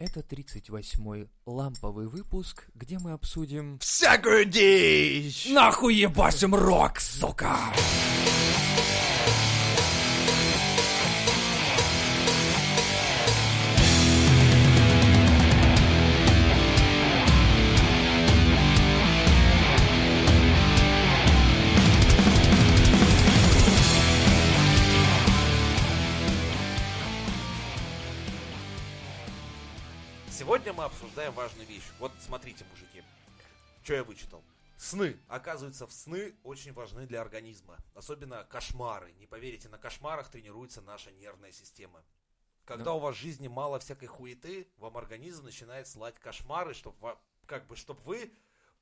Это 38-й ламповый выпуск, где мы обсудим... Всякую дичь! Нахуй ебашим рок, сука! Сегодня обсуждаем важную вещь. Вот смотрите, мужики, что я вычитал. Сны. Оказывается, в сны очень важны для организма. Особенно кошмары. Не поверите, на кошмарах тренируется наша нервная система. Когда Да. у вас в жизни мало всякой хуеты, вам организм начинает слать кошмары, чтобы как бы, чтобы вы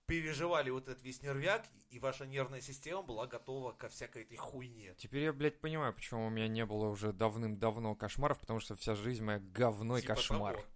переживали вот этот весь нервяк, и ваша нервная система была готова ко всякой этой хуйне. Теперь я, блядь, понимаю, почему у меня не было уже давным-давно кошмаров, потому что вся жизнь моя говно и Типа кошмар. того.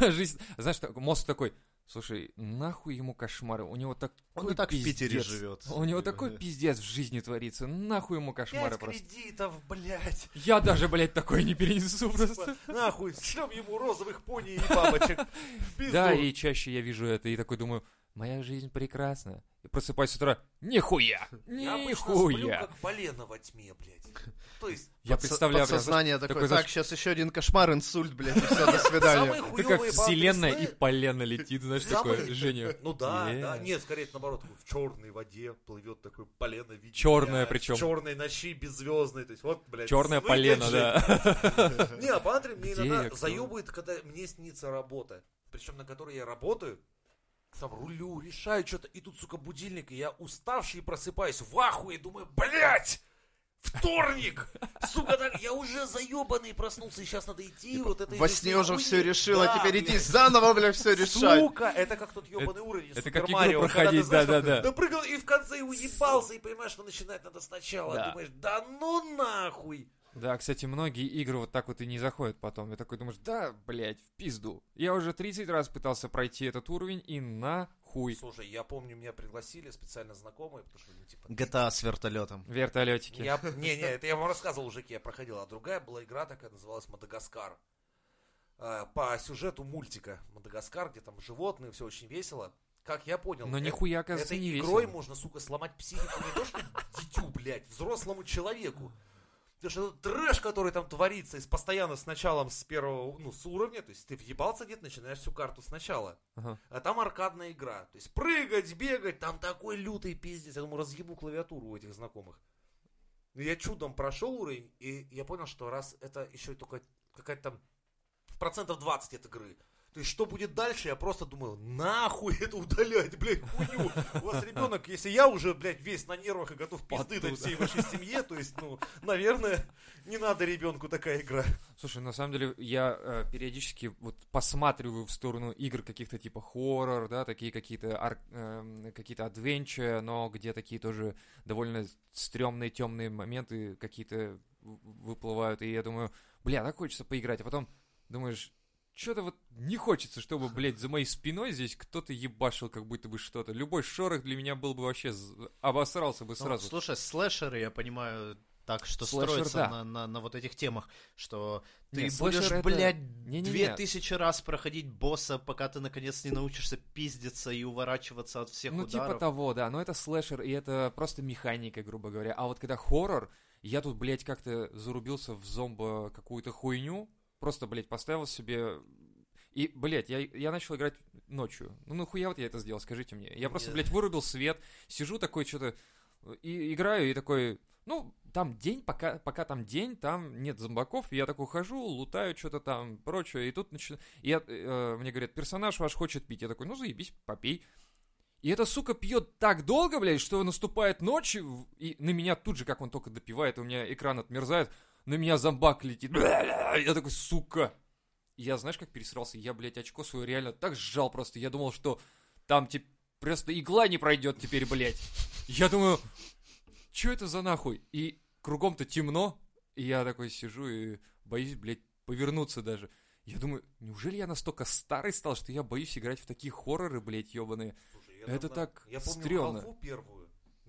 Жизнь, знаешь, так- мозг такой, слушай, нахуй ему кошмары, у него такой Он и так в Питере пиздец. живет. У него такой пиздец в жизни творится, нахуй ему кошмары Пять просто. кредитов, блядь. Я даже, блядь, такой не перенесу Типа, просто. нахуй, шлем ему розовых пони и бабочек. Да, и чаще я вижу это и такой думаю, моя жизнь прекрасна. И просыпаюсь с утра, нихуя, Я обычно сплю, нихуя. как полено во тьме, блядь. То есть, Я Подсо- представляю, Подсознание такой, такое, знаешь, так, сейчас еще один кошмар, инсульт, блядь, и все, до свидания. такая хуёвые вселенная и полено летит, знаешь, такое, Женя. Ну да, да. Нет, скорее наоборот, такой в черной воде плывет такой полено в причём. В черной ночи, беззвездной. То есть вот, блядь. Черное сны полено, да. Не, а посмотри, мне иногда я, заебывает, когда мне снится работа. Причем на которой я работаю. Там рулю, решаю что-то, и тут, сука, будильник, и я уставший просыпаюсь в ахуе, думаю, блядь! Вторник! Сука, так, я уже заебанный проснулся, и сейчас надо идти, вот это... Во сне уже хуйни. все решила, Да, теперь блядь. заново, блядь, все решать. Сука, это как тот ебаный уровень это Супер как игру проходить, ты, знаешь, да-да-да. вот Допрыгал и в конце уебался, и понимаешь, что начинать надо сначала. Да. Думаешь, да ну нахуй. Да, кстати, многие игры вот так вот и не заходят потом. И такой думаешь, да, блядь, в пизду. Я уже 30 раз пытался пройти этот уровень и нахуй. Слушай, я помню, меня пригласили специально знакомые, потому что, ну, типа... GTA с вертолетом. Вертолетики. Я, не, не, это я вам рассказывал уже, я проходил. А другая была игра такая, называлась Мадагаскар. А, По сюжету мультика Мадагаскар, где там животные, все очень весело. Как я понял, Но э- нихуя, оказывается, этой не игрой весело. можно, сука, сломать психику не то что дитю, блядь, взрослому человеку. Потому что трэш, который там творится, и постоянно с началом с первого, ну, с уровня, то есть ты въебался где-то, начинаешь всю карту сначала. Ага. А там аркадная игра. То есть прыгать, бегать, там такой лютый пиздец. Я думаю, разъебу клавиатуру у этих знакомых. Но я чудом прошел уровень, и я понял, что раз это еще только какая-то там процентов 20 от игры. То есть, что будет дальше, я просто думаю, нахуй это удалять, блядь, хуйню. У вас ребенок, если я уже, блядь, весь на нервах и готов пизды дать всей вашей семье, то есть, ну, наверное, не надо ребенку такая игра. Слушай, на самом деле, я э, периодически вот посматриваю в сторону игр каких-то типа хоррор, да, такие какие-то ар- эм, какие-то адвенча, но где такие тоже довольно стрёмные, темные моменты какие-то выплывают, и я думаю, бля, так хочется поиграть, а потом думаешь, что-то вот не хочется, чтобы, блядь, за моей спиной здесь кто-то ебашил как будто бы что-то. Любой шорох для меня был бы вообще... обосрался бы Ну, сразу. слушай, слэшеры, я понимаю, так что Слэшер, строятся да. на, на, на вот этих темах, что ты Нет, будешь, это- блядь, две тысячи раз проходить босса, пока ты наконец не научишься пиздиться и уворачиваться от всех Ну, ударов. типа того, да. Но это слэшер, и это просто механика, грубо говоря. А вот когда хоррор, я тут, блядь, как-то зарубился в зомбо какую-то хуйню, просто, блядь, поставил себе... И, блядь, я, я начал играть ночью. Ну, нахуя вот я это сделал, скажите мне. Я просто, Нет. блядь, вырубил свет, сижу такой что-то и играю, и такой... Ну, там день, пока, пока там день, там нет зомбаков, и я такой хожу, лутаю что-то там, прочее, и тут начи- и я, э, мне говорят, персонаж ваш хочет пить. Я такой, ну заебись, попей. И эта сука пьет так долго, блядь, что наступает ночь, и на меня тут же, как он только допивает, у меня экран отмерзает, на меня зомбак летит. Я такой, сука. Я, знаешь, как пересрался? Я, блядь, очко свое реально так сжал просто. Я думал, что там, типа, просто игла не пройдет теперь, блядь. Я думаю, что это за нахуй? И кругом-то темно, и я такой сижу и боюсь, блядь, повернуться даже. Я думаю, неужели я настолько старый стал, что я боюсь играть в такие хорроры, блядь, ебаные? Слушай, я Это давно- так Я помню стрёмно. первую.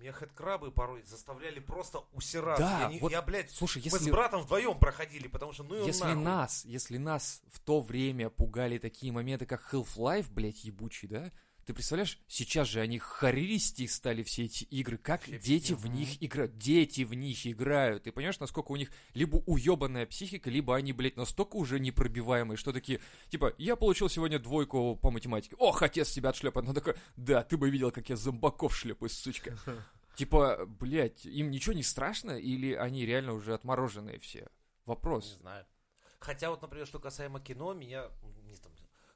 Меня хэдкрабы порой заставляли просто усираться. Да, я, не- вот, я, блядь, Слушай, мы с если, братом вдвоем проходили, потому что ну его если нахуй. нас, если нас в то время пугали такие моменты, как Half-Life, блядь, ебучий, да? Ты представляешь, сейчас же они харисти стали все эти игры, как Вообще дети в них играют, дети в них играют. Ты понимаешь, насколько у них либо уебанная психика, либо они, блядь, настолько уже непробиваемые, что такие, типа, я получил сегодня двойку по математике. Ох, отец тебя отшлепает. Она такая, да, ты бы видел, как я зомбаков шлепаю, сучка. Типа, блядь, им ничего не страшно, или они реально уже отмороженные все? Не Вопрос. знаю. Хотя вот, например, что касаемо кино, меня не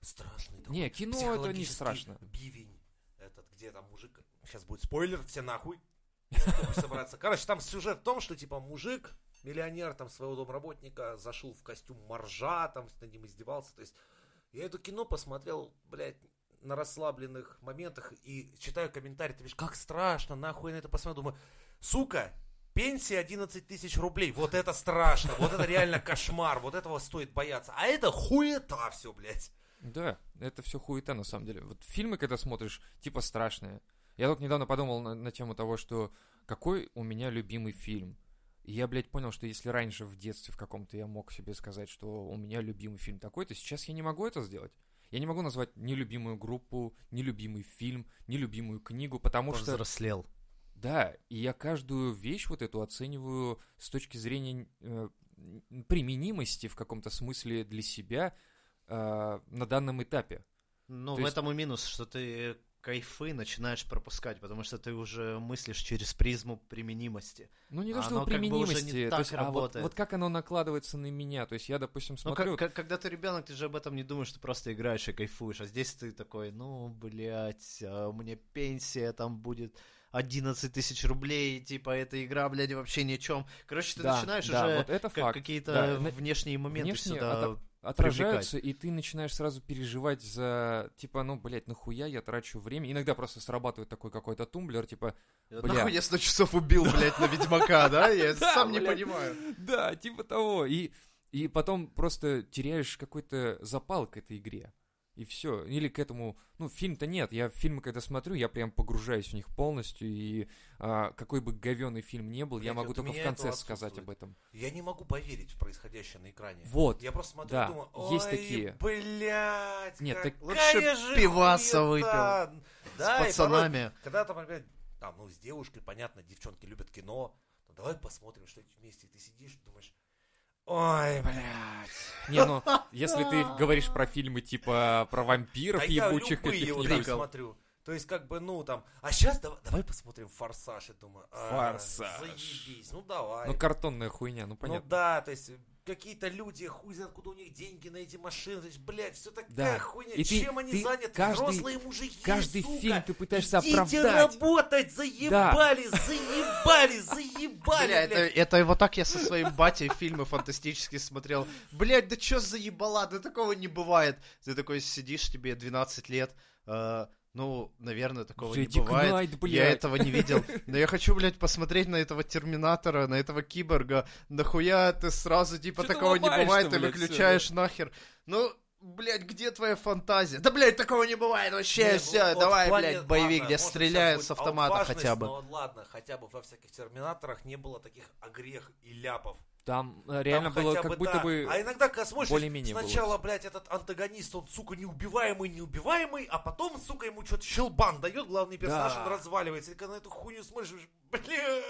страшный такой Не, кино это не страшно. бивень. Этот, где там мужик... Сейчас будет спойлер, все нахуй. Собраться. Короче, там сюжет в том, что типа мужик, миллионер, там своего домработника, зашел в костюм моржа, там над ним издевался. То есть я это кино посмотрел, блядь, на расслабленных моментах и читаю комментарии, ты видишь, как страшно, нахуй на это посмотрел. Думаю, сука, пенсия 11 тысяч рублей, вот это страшно, вот это реально кошмар, вот этого стоит бояться. А это хуета все, блядь. Да, это все хуета на самом деле. Вот фильмы, когда смотришь, типа страшные. Я только недавно подумал на, на тему того, что какой у меня любимый фильм. И я, блядь, понял, что если раньше в детстве в каком-то я мог себе сказать, что у меня любимый фильм такой, то сейчас я не могу это сделать. Я не могу назвать ни любимую группу, ни любимый фильм, ни любимую книгу, потому что... Повзрослел. Да, и я каждую вещь вот эту оцениваю с точки зрения э, применимости в каком-то смысле для себя э, на данном этапе. Ну, То в есть- этом и минус, что ты кайфы начинаешь пропускать, потому что ты уже мыслишь через призму применимости. Ну, не то, А что оно как бы уже применимости, не так есть, а вот, работает. вот как оно накладывается на меня. То есть я, допустим, Ну, смотрю... как- как- когда ты ребенок, ты же об этом не думаешь, ты просто играешь и кайфуешь. А здесь ты такой, ну, блядь, а у меня пенсия там будет 11 тысяч рублей, типа, эта игра, блядь, вообще ни о чем. Короче, ты Да, начинаешь да, уже вот это как какие-то Да, внешние моменты внешне сюда ото- отражаются, и ты начинаешь сразу переживать за, типа, ну, блядь, нахуя я трачу время. Иногда просто срабатывает такой какой-то тумблер, типа, Бля. Нахуй я 100 часов убил, блядь, на Ведьмака, да? Я сам не понимаю. да, типа того. И потом просто теряешь какой-то запал к этой игре. И все. Или к этому... Ну, фильм-то нет. Я фильмы, когда смотрю, я прям погружаюсь в них полностью. И а, какой бы говёный фильм не был, я Блядь, могу вот только в конце сказать об этом. Я не могу поверить в происходящее на экране. Вот. Я просто смотрю Да, и думаю, есть ой, такие. блядь, Нет, так- Лучше же пиваса хуета. С Да, порой, пацанами. когда там, опять, там, ну, с девушкой, понятно, девчонки любят кино, ну, давай посмотрим что-нибудь вместе. И ты сидишь, думаешь, ой, блядь. Не, ну, если ты говоришь про фильмы типа про вампиров А я ебучих каких-нибудь. так смотрю. То есть, как бы, ну, там, а сейчас давай, давай посмотрим «Форсаж», я думаю. а, «Форсаж». Заебись, ну, давай. Ну, картонная хуйня, ну, Ну понятно. да, то есть какие-то люди, хуй знает, откуда у них деньги на эти машины, то есть, блядь, все такая Да. хуйня, И ты- чем они ты заняты, каждый- взрослые мужики, Каждый сука, фильм ты пытаешься идите оправдать. работать, заебали, заебали, заебали, Бля, это, блядь. это вот так я со своим батей фильмы фантастические смотрел. Блять, да чё за ебала, да такого не бывает. Ты такой сидишь, тебе 12 лет, э, ну, наверное, такого Джеди не бывает. Кнайт, Я этого не видел. Но я хочу, блядь, посмотреть на этого Терминатора, на этого Киборга. Нахуя ты сразу, типа, Чё ты такого не бывает, ты выключаешь нахер. Ну, блядь, где твоя фантазия? Да, блядь, такого не бывает вообще, Не, ну, все, вот давай, плане- блядь, боевик, ладно, где стреляют с автомата хотя бы. Но ладно, хотя бы во всяких терминаторах не было таких огрех и ляпов. Там э, реально Там было как бы, будто да. бы... А иногда, когда смотришь, более-менее было сначала, блядь, этот антагонист, он, сука, неубиваемый, неубиваемый, а потом, сука, ему что-то щелбан дает, главный персонаж, Да. он разваливается. И когда на эту хуйню смотришь, думаешь, бля.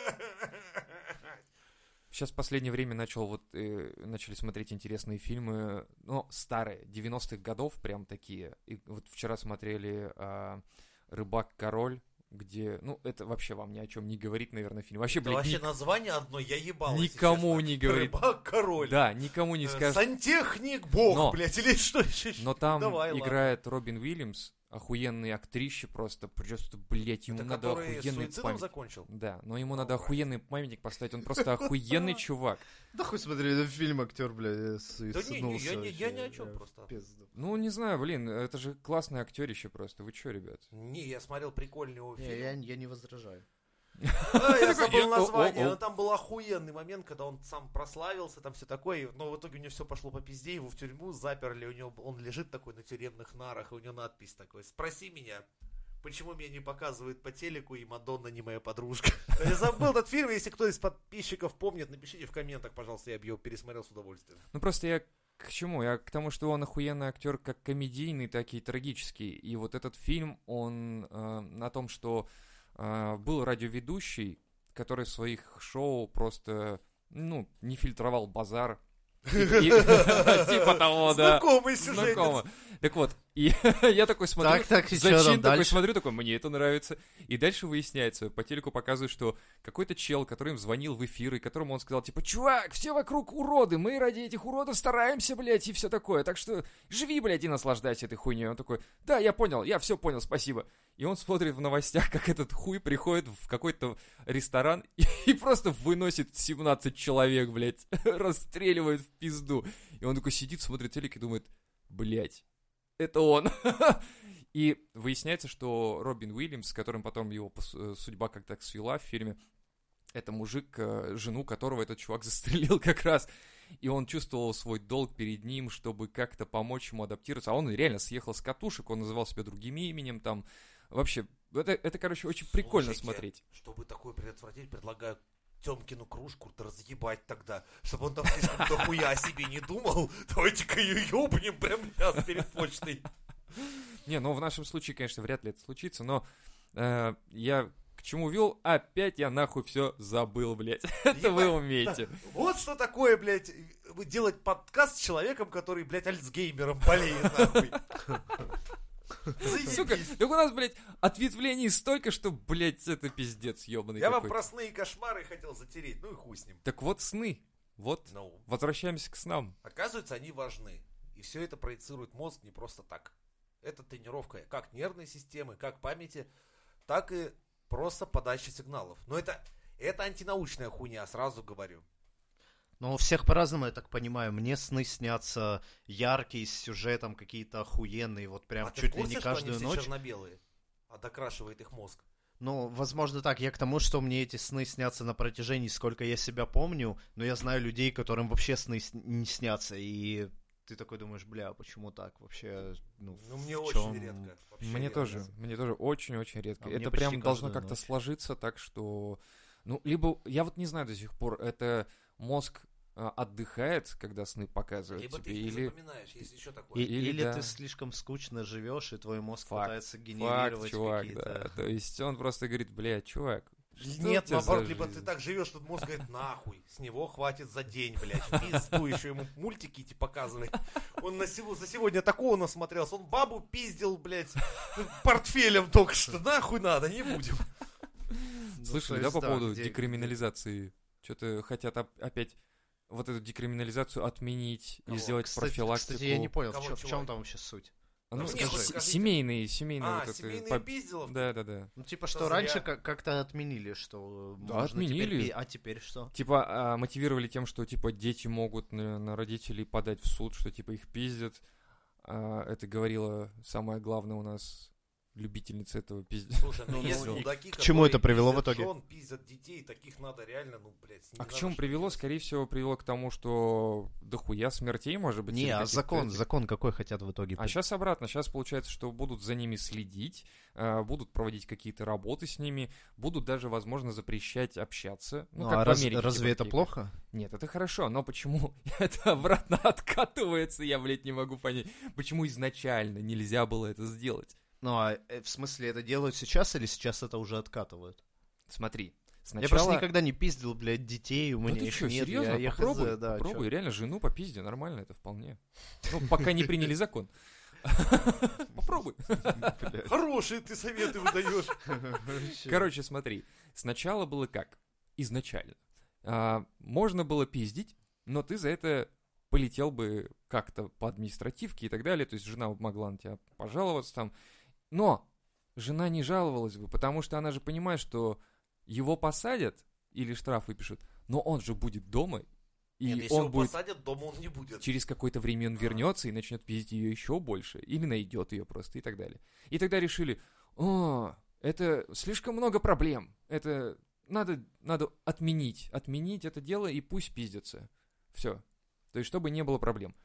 Сейчас в последнее время начал вот э, начали смотреть интересные фильмы, ну старые 90-х годов прям такие. И вот вчера смотрели а, Рыбак король, где, ну это вообще вам ни о чем не говорит, наверное, фильм. Вообще, Это блядь, вообще ни- название одно, я ебал. Никому не говорит. Рыбак-король. да, никому не Э, скажет. Сантехник бог, Но- блядь, или что еще? Но там Давай, ладно. играет Робин Уильямс, охуенный актрище просто, просто, блядь, ему Это надо охуенный памятник. закончил? Да, но ему надо Alright. охуенный памятник поставить, он просто охуенный чувак. Да хуй смотри, это фильм актер, бля, Да не, не, я, не, я ни о чем просто. Ну, не знаю, блин, это же классный актерище просто. Вы чё, ребят? Не, я смотрел прикольный его фильм. Я не возражаю. А, я забыл название, о, о, о. но там был охуенный момент, когда он сам прославился, там все такое, но в итоге у него все пошло по пизде, его в тюрьму заперли, у него он лежит такой на тюремных нарах, и у него надпись такой, спроси меня, почему меня не показывают по телеку, и Мадонна не моя подружка. Я забыл этот фильм, если кто из подписчиков помнит, напишите в комментах, пожалуйста, я бы его пересмотрел с удовольствием. Ну просто я к чему? Я к тому, что он охуенный актер как комедийный, так и трагический. И вот этот фильм, он э, на том, что был радиоведущий, который в своих шоу просто, ну, не фильтровал базар. Типа того, да. Знакомый сюжет. Так вот, и я такой смотрю, Так, так, зачин такой смотрю, такой, мне это нравится. И дальше выясняется, по телеку показывают, что какой-то чел, который им звонил в эфир, и которому он сказал, типа, чувак, все вокруг уроды, мы ради этих уродов стараемся, блядь, и все такое, так что живи, блядь, и наслаждайся этой хуйней. Он такой, да, я понял, я все понял, спасибо. И он смотрит в новостях, как этот хуй приходит в какой-то ресторан и, и просто выносит 17 человек, блядь, расстреливает в пизду. И он такой сидит, смотрит телек и думает, блядь, это он. И выясняется, что Робин Уильямс, с которым потом его э, судьба как-то свела в фильме, это мужик, э, жену которого этот чувак застрелил как раз. И он чувствовал свой долг перед ним, чтобы как-то помочь ему адаптироваться. А он реально съехал с катушек, он называл себя другим именем, там... Вообще, это, это короче, очень прикольно Слушайте, смотреть. Чтобы такое предотвратить, предлагаю Темкину кружку разъебать тогда, чтобы он там слишком дохуя о себе не думал. Давайте-ка ее ёбнем прямо сейчас перед почтой. Не, ну в нашем случае, конечно, вряд ли это случится, но э, я к чему вел? Опять я нахуй все забыл, блядь. Это вы умеете. Вот что такое, блядь, делать подкаст с человеком, который, блядь, альцгеймером болеет, нахуй. Сука, так у нас, блядь, ответвлений столько, что, блядь, это пиздец ебаный Я вам про сны и кошмары хотел затереть, ну и хуй с ним. Так вот сны. Вот, Ну, возвращаемся к снам. оказывается, они важны. И все это проецирует мозг не просто так. Это тренировка как нервной системы, как памяти, так и просто подачи сигналов. Но это, это антинаучная хуйня, сразу говорю. Ну, у всех по-разному, я так понимаю. Мне сны снятся яркие, с сюжетом какие-то охуенные, вот прям а чуть ли курсе, не что они каждую ночь. черно-белые? А докрашивает их мозг. Ну, возможно, так. Я к тому, что мне эти сны снятся на протяжении, сколько я себя помню, но я знаю людей, которым вообще сны не снятся, и ты такой думаешь, бля, почему так вообще? Ну, Ну, мне в очень редко. Вообще Мне редко. тоже, мне тоже очень-очень редко. А это прям должно как-то ночь. сложиться так, что... Ну, либо, я вот не знаю до сих пор, это мозг а, отдыхает, когда сны показывают Либо ты тебе, их не или... запоминаешь, есть еще такое. И- Или или да. ты слишком скучно живешь, и твой мозг Факт. пытается Факт, генерировать чувак, какие-то... да. То есть он просто говорит, блядь, чувак, что Нет, наоборот, либо жизнь?» ты так живешь, что мозг говорит, нахуй, с него хватит за день, блядь, пизду еще ему мультики эти показывать. Он на сего, за сегодня такого насмотрелся, он бабу пиздил, блядь, портфелем только что, нахуй надо, не будем. Ну, Слышали, то да, есть, по поводу где- декриминализации? Что-то хотят оп- опять вот эту декриминализацию отменить и Кого? сделать Кстати, профилактику. кстати, я не понял, в Кого, в чего? чем там вообще суть? А, ну, Мне с- хоть с- семейные, семейные А, вот это... семейные по- пизделов? Да, да, да. Ну, типа, Что что зря. раньше как- как-то отменили, что Да, можно теперь отменили. пи- А теперь что? Типа а, мотивировали тем, что типа дети могут на, на родителей подать в суд, что типа их пиздят. А, это говорила самая главная у нас любительница этого пиздец. Слушай, ну Ну, есть ну, мудаки, к чему это привело в итоге? жен, пиздят детей, таких надо реально, ну, блядь, А к чему привело? делать. Скорее всего, привело к тому, что дохуя смертей, может быть. Не, а закон, этих. закон какой хотят в итоге? А сейчас обратно. Сейчас получается, что будут за ними следить, а, будут проводить какие-то работы с ними, будут даже, возможно, запрещать общаться. Ну, Ну, как а в раз- Америке, разве типа, это такие, плохо? Нет, это хорошо, но почему это обратно откатывается, я, блядь, не могу понять. Почему изначально нельзя было это сделать? Ну, а э, в смысле это делают сейчас или сейчас это уже откатывают? Смотри, Я сначала... просто никогда не пиздил, блядь, детей, у меня ты их что, нет. серьезно? я, я хз, попробуй, да, попробуй, чё. реально, жену по пизде, нормально это вполне. Ну, пока не приняли закон. Попробуй. Хорошие ты советы выдаешь. Короче, смотри, сначала было как? Изначально. А, можно было пиздить, но ты за это полетел бы как-то по административке и так далее, то есть жена могла на тебя пожаловаться там. Но жена не жаловалась бы, потому что она же понимает, что его посадят или штраф выпишут, но он же будет дома, и Нет, если он его будет посадят, дома он не будет. через какое-то время он вернется и начнет пиздить ее еще больше, или найдет ее просто и так далее. И тогда решили, о, это слишком много проблем, это надо, надо отменить, отменить это дело и пусть пиздятся. Все. То есть, чтобы не было проблем.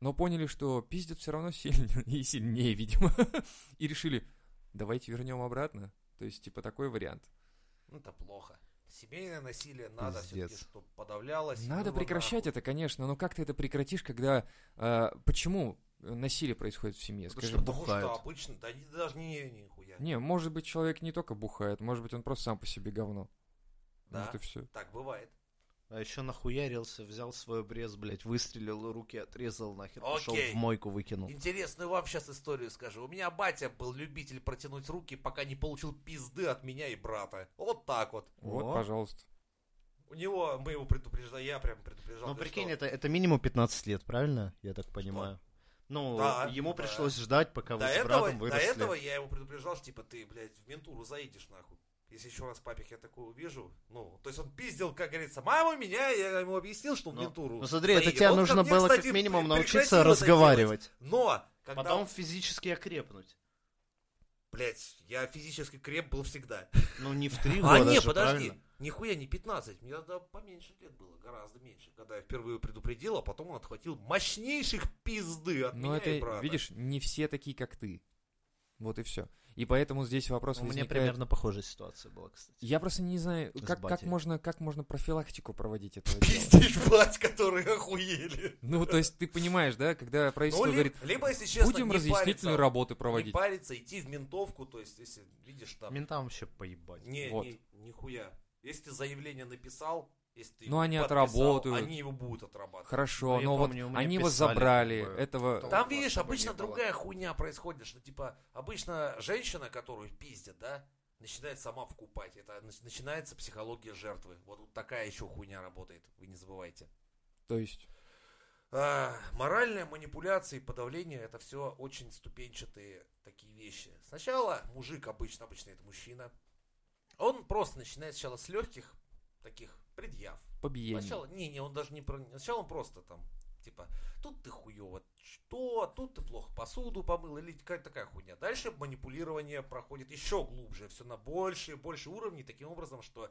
Но поняли, что пиздят все равно сильнее и сильнее, видимо. И решили, давайте вернем обратно. То есть, типа, такой вариант. Ну, это плохо. Семейное насилие надо все-таки, чтобы подавлялось. Надо прекращать нахуй. это, конечно, но как ты это прекратишь, когда... э, почему насилие происходит в семье? Потому Скажи что мне. Потому бухают. что обычно, да не- даже не, нихуя. Не, может быть, человек не только бухает, может быть, он просто сам по себе говно. Да. Вот и все. Так бывает. А еще нахуярился, взял свой обрез, блядь, выстрелил, руки отрезал, нахер, пошел Окей. в мойку выкинул. Интересную вам сейчас историю скажу. У меня батя был любитель протянуть руки, пока не получил пизды от меня и брата. Вот так вот. Вот, О. пожалуйста. У него, мы его предупреждали, я прям предупреждал. Ну, прикинь, что- это, это минимум 15 лет, правильно? Я так понимаю. Ну, Да, ему да. пришлось ждать, пока До вы с этого, братом до выросли. этого я его предупреждал, что типа ты, блядь, в ментуру заедешь нахуй. Если еще раз папик я такое увижу, ну, то есть он пиздил, как говорится, маму меня, я ему объяснил, что в Ну, ментуру. Ну смотри, это тебе нужно мне, было кстати, как минимум научиться разговаривать. Но, когда, Потом физически окрепнуть. блядь, я физически креп был всегда. Ну, не в три А, года не, же, подожди. правильно? Нихуя не 15. Мне тогда поменьше лет было, гораздо меньше. Когда я впервые предупредил, а потом он отхватил мощнейших пизды от Но меня и это, брата. видишь, не все такие, как ты. Вот и все. И поэтому здесь вопрос У меня возникает... примерно похожая ситуация была, кстати. Я просто не знаю, как, как, можно, как можно профилактику проводить этого. Пиздишь, бать, которые охуели. Ну, то есть ты понимаешь, да, когда правительство Ну, говорит, либо, если честно, будем не разъяснительные париться, работы Не проводить. париться, идти в ментовку, то есть, если видишь там... Ментам вообще поебать. Не, Вот. не, нихуя. Если ты заявление написал, если ты Ну, они подписал, отработают. Они его будут отрабатывать. Хорошо, Ну, но вот помню, меня они его забрали, бы, этого... Там видишь, обычно другая хуйня происходит, что, типа, обычно женщина, которую пиздят, да, начинает сама вкупать. Это нач- начинается психология жертвы. Вот тут такая еще хуйня работает, вы не забывайте. То есть, А, моральная манипуляция и подавление это все очень ступенчатые такие вещи. Сначала мужик обычно, обычно это мужчина, он просто начинает сначала с легких таких предъяв. побиение. Сначала, не, не, он даже не про... Сначала он просто там, типа, тут ты хуево, что, тут ты плохо посуду помыл, или какая-то такая хуйня. Дальше манипулирование проходит еще глубже, все на больше и больше уровней, таким образом, что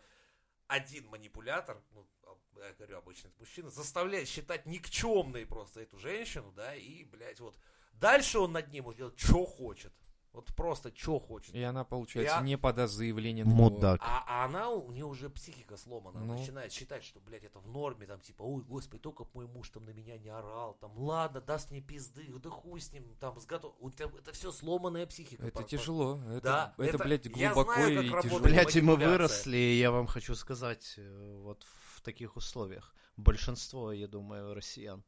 один манипулятор, ну, а, я говорю обычно это мужчина, заставляет считать никчемной просто эту женщину, да, и, блядь, вот. Дальше он над ней может делать, что хочет. Вот просто, что хочет. И она, получается, Я- не подаст заявление на него. Мудак. А, а она, у нее уже психика сломана. Она Ну. начинает считать, что, блядь, это в норме, там, типа, ой, господи, только мой муж там на меня не орал, там, ладно, даст мне пизды, да хуй с ним, там, сготов... У тебя это все сломанная психика. Это По- по- тяжело. Это, Да, это, это- блядь, я глубоко знаю, как и тяжело. Блядь, Блять, и мы выросли, я вам хочу сказать, э, вот в таких условиях. Большинство, я думаю, россиян.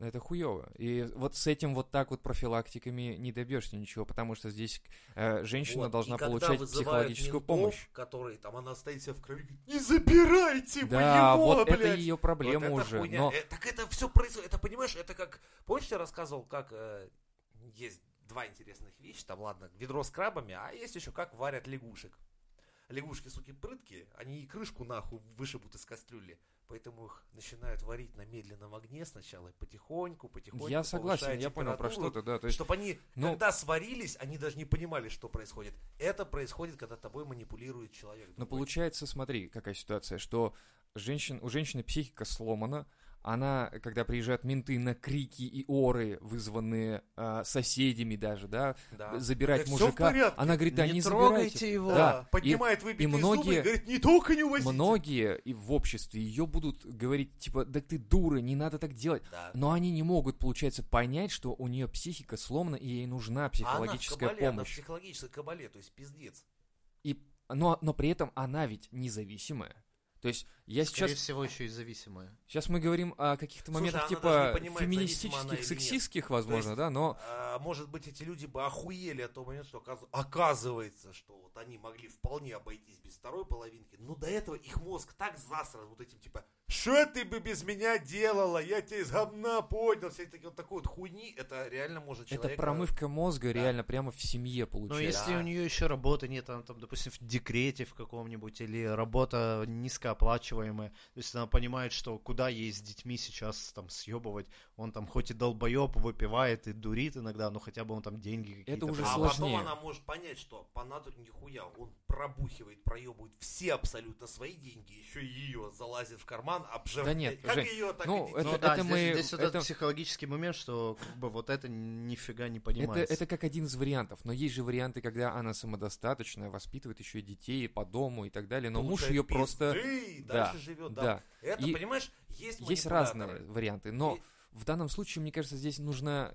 Это хуево. И вот с этим вот так вот профилактиками не добьешься ничего, потому что здесь э, женщина Вот, должна получать психологическую ментов, помощь. которые там, она стоит себя в крови, говорит, не забирайте Да, моего, вот блядь. это ее проблема Вот уже. хуйня. Но Э, так это все происходит. Это понимаешь, это как. Помнишь, я рассказывал, как э, есть два интересных вещи. Там, ладно, ведро с крабами, а есть еще как варят лягушек. Лягушки, суки, прыткие, они и крышку нахуй вышибут из кастрюли. Поэтому их начинают варить на медленном огне сначала, потихоньку, потихоньку. я согласен, я понял про что ты, да. То есть, Чтобы они, ну- когда сварились, они даже не понимали, что происходит. Это происходит, когда тобой манипулирует человек. но другой. получается, смотри, какая ситуация, что женщин, у женщины психика сломана, она, когда приезжают менты на крики и оры, вызванные а, соседями даже, да, Да. забирать в мужика, она говорит, да не не, трогайте забирайте. его. Да, Да, поднимает выбитые зубы многие- и говорит, не только не увозите. Многие и в обществе ее будут говорить, типа, да ты дура, не надо так делать. Да. Но они не могут, получается, понять, что у нее психика сломана, и ей нужна психологическая она в кабале, она в помощь. психологической кабале, то есть пиздец. И, но, но при этом она ведь независимая. То есть я Скорее сейчас, всего, еще и зависимые. сейчас мы говорим о каких-то Слушай, моментах даже типа понимает, феминистических, сексистских, возможно, есть, да, но А, может быть, эти люди бы охуели от того момента, что оказ- оказывается, что вот они могли вполне обойтись без второй половинки, но до этого их мозг так засран вот этим, типа, что ты бы без меня делала, я тебя из говна поднял, все такие вот такой вот хуйни, это реально может это человека... промывка мозга Да. реально прямо в семье Но получается. если Да. у нее еще работы нет, она там, допустим, в декрете в каком-нибудь, или работа низкооплачиваемая, то есть она понимает, что куда ей с детьми сейчас там съебывать, он там хоть и долбоеб выпивает и дурит иногда, но хотя бы он там деньги какие-то... уже а приносит. потом сложнее. она может понять, что по натуре нихуя, он пробухивает, проебывает все абсолютно свои деньги, еще ее залазит в карман обжег. Да нет, как Жень, ее так ну, и это- Ну да, это здесь, мы- здесь вот это- этот психологический момент, что как бы вот это нифига не Это, понимается. это как один из вариантов. Но есть же варианты, когда она самодостаточная, воспитывает еще и детей по дому и так далее. Но муж Получает ее просто... пизды и Да, дальше живет. Да. Да. Это, И понимаешь, есть Есть разные варианты, но И- в данном случае, мне кажется, здесь нужна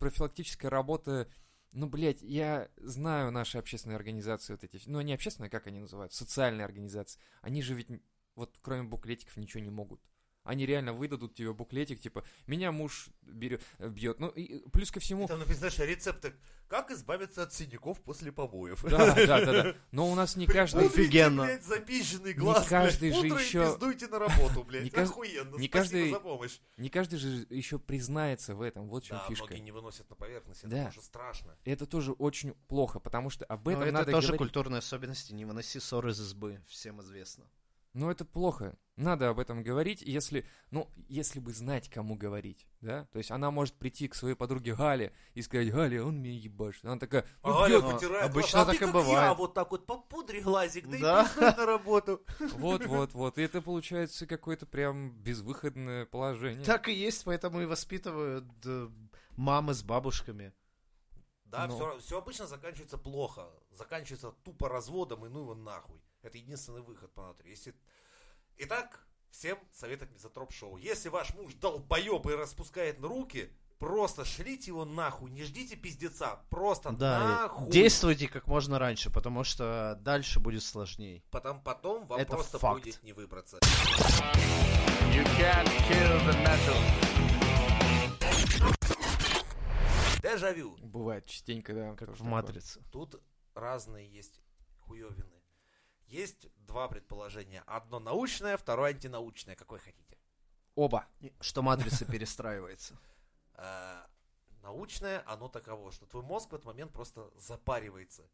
профилактическая работа. Ну, блядь, я знаю наши общественные организации, вот эти, ну, не общественные, как они называют, социальные организации. Они же ведь, вот, кроме буклетиков, ничего не могут. Они реально выдадут тебе буклетик, типа, меня муж берет, бьет. Ну, и плюс ко всему... Там написано, знаешь, рецепты. Как избавиться от синяков после побоев? Да, да, да, да. Но у нас не каждый... Офигенно. блядь, запизженный глаз, каждый блядь, же и еще- пиздуйте на работу, блядь. Не Охуенно, не каждый- за помощь. Не каждый же еще признается в этом. Вот в чем Да, фишка. многие не выносят на поверхность, Да. это уже страшно. Это тоже очень плохо, потому что об Но этом это надо тоже говорить. культурные особенности. Не выноси ссоры из избы, всем известно. Ну, это плохо. Надо об этом говорить, если, ну, если бы знать, кому говорить, да? То есть она может прийти к своей подруге Гале и сказать, Галя, он меня ебашит. Она такая, А ну, Галя бьёт. ну, потирает обычно глаз, а так ты и как бывает. я, вот так вот попудри глазик, да, Да. и на работу. Вот, вот, вот. И это получается какое-то прям безвыходное положение. Так и есть, поэтому и воспитывают э, мамы с бабушками. Да, Ну. все, обычно заканчивается плохо. Заканчивается тупо разводом, и ну его нахуй. Это единственный выход по натуре. Если... Итак, всем советов Мизотроп Шоу. Если ваш муж долбоеб и распускает на руки, просто шлите его нахуй. Не ждите пиздеца. Просто Да, нахуй. действуйте как можно раньше, потому что дальше будет сложнее. Потом, потом вам Это просто факт. будет не выбраться. You can't kill the metal. Дежавю. Бывает частенько, да. Как в такое. «Матрице». Тут разные есть хуевины. Есть два предположения. Одно научное, второе антинаучное. Какое хотите? Оба. Что «Матрица» перестраивается. Э, научное, оно таково, что твой мозг в этот момент просто запаривается.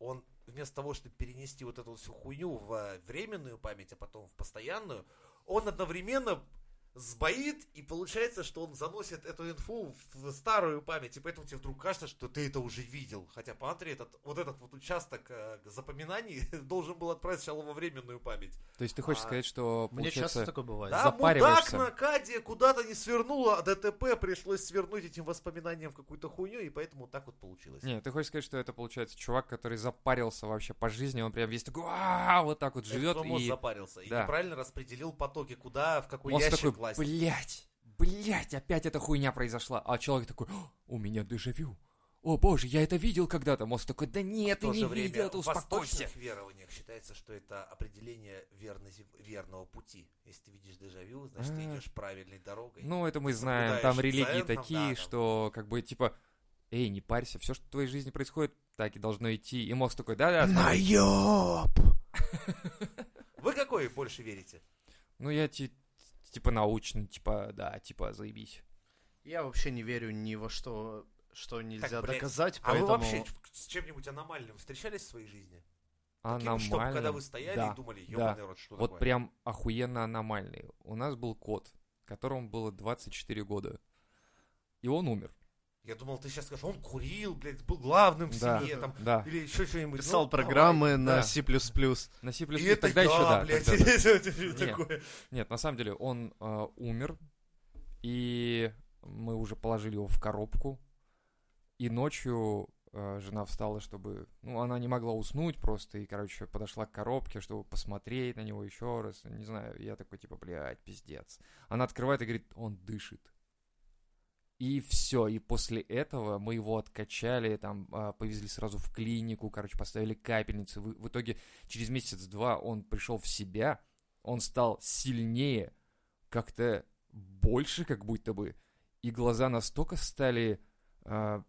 Он вместо того, чтобы перенести вот эту всю хуйню в временную память, а потом в постоянную, он одновременно сбоит, и получается, что он заносит эту инфу в старую память, и поэтому тебе вдруг кажется, что ты это уже видел. Хотя, посмотри, этот, вот этот вот участок э, запоминаний должен был отправить сначала во временную память. То есть ты хочешь А, сказать, что Мне часто такое бывает. Да, мудак на Каде куда-то не свернула, а ДТП пришлось свернуть этим воспоминанием в какую-то хуйню, и поэтому так вот получилось. Не, ты хочешь сказать, что это получается чувак, который запарился вообще по жизни, он прям весь такой, «А, вот так вот Это живет и запарился и неправильно распределил потоки, куда, в какой ящик класть. блять, блять, опять эта хуйня произошла, а человек такой, «О, у меня дежавю, о боже, я это видел когда-то, мозг такой, да нет, В ты не время видел, в успокойся. восточных верованиях считается, что это определение верности, верного пути. Если ты видишь дежавю, значит, ты А. идешь правильной дорогой. Ну, это мы знаем, там религии центнов, такие, да, там. что как бы типа, эй, не парься, все, что в твоей жизни происходит, так и должно идти, и мозг такой, да-да, смотри». Наёб! Вы какой больше верите? ну я ти- типа научный, типа, да, типа, заебись. Я вообще не верю ни во что, что нельзя блядь, доказать, А вы поэтому... вообще с чем-нибудь аномальным встречались в своей жизни? Таким, Аномально. чтобы когда вы стояли да, и думали, да. ебаный рот, что Вот такое? прям охуенно аномальный. У нас был кот, которому было 24 года. И он умер. Я думал, ты сейчас скажешь, он курил, блядь, был главным в Да. семье, там, Да. или еще что-нибудь. Писал Ну, программы давай. на да. C++. На C++ И это тогда я, еще да. блядь, тогда да. это Нет. такое. Нет, на самом деле он э, умер, и мы уже положили его в коробку. И ночью э, жена встала, чтобы... Ну, она не могла уснуть просто, и, короче, подошла к коробке, чтобы посмотреть на него еще раз. Не знаю, я такой, типа, блядь, пиздец. Она открывает и говорит, он дышит. И все, и после этого мы его откачали, там, а, повезли сразу в клинику, короче, поставили капельницы. В, в итоге через месяц-два он пришел в себя, он стал сильнее, как-то больше как будто бы, и глаза настолько стали а,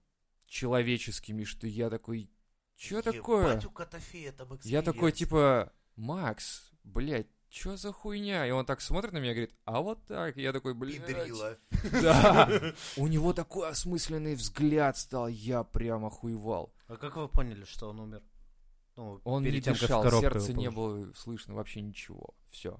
человеческими, что я такой, что такое? У Котофея там Я такой, типа, Макс, блядь, что за хуйня? И он так смотрит на меня и говорит, а вот так. И я такой, блядь. Пидрила. Да. У него такой осмысленный взгляд стал, я прям охуевал. А как вы поняли, что он умер? Ну, Он перед не тем, дышал, коробку сердце не было слышно, вообще ничего. Все.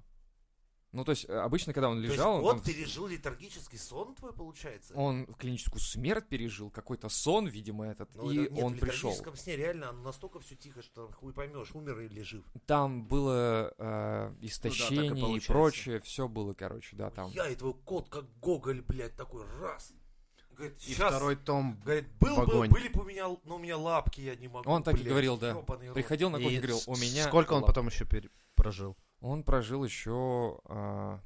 Ну, то есть, э, обычно, когда он То есть лежал, он, в- пережил летаргический сон твой, получается? он клиническую смерть пережил, какой-то сон, видимо, этот, Ну, и это- нет, он в пришел. летаргическом сне реально оно настолько все тихо, что хуй поймешь, умер или жив. Там было э, истощение и получается. прочее, все было, короче, да, там. Я и твой кот, как Гоголь, блядь, такой раз. Говорит, И сейчас, второй том говорит, был в бы, огонь. были бы у меня, но у меня лапки, я не могу. Он так и блядь, говорил, да. Приходил на кухню и И говорил, у меня... Сколько он лап». потом еще пере- прожил? Он прожил еще... А...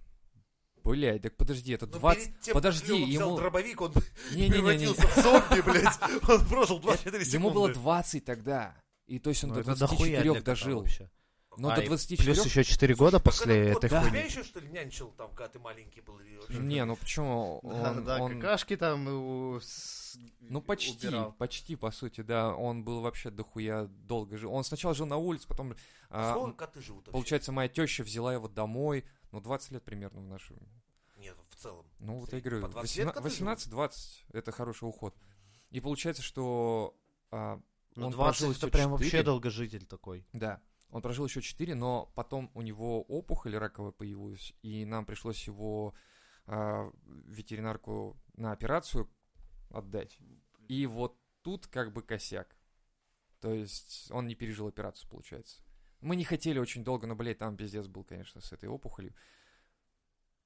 Блядь, так подожди, это Но 20... перед тем, подожди, он взял ему- дробовик, он Не-не-не, превратился в зомби, блядь. Он прожил 24 секунды. ему было 20 тогда. И то есть он Ну, до это дохуя для 24 кота дожил. вообще. Но А, до и 24... Плюс еще 4 года Так после этой Да. тебя хуйни. еще, что ли, нянчил там, когда ты маленький был? или вообще? Не, ну почему? Да, Он, да, он- какашки там Ну почти, убирал. почти, по сути, да. Он был вообще дохуя долго жил. Он сначала жил на улице, потом... а, Сколько коты живут вообще? получается, моя теща взяла его домой. Ну, 20 лет примерно в нашу... Нет, в целом. Ну, вот я говорю, По 20 лет коты живут? 18-20 это хороший уход. И получается, что а, Ну, он 20 прожил это прям 4. вообще долгожитель такой. Да, он прожил еще 4, но потом у него опухоль раковая появилась, и нам пришлось его а, ветеринарку на операцию отдать. И вот тут как бы косяк. То есть он не пережил операцию, получается. Мы не хотели очень долго, но, блядь, там пиздец был, конечно, с этой опухолью.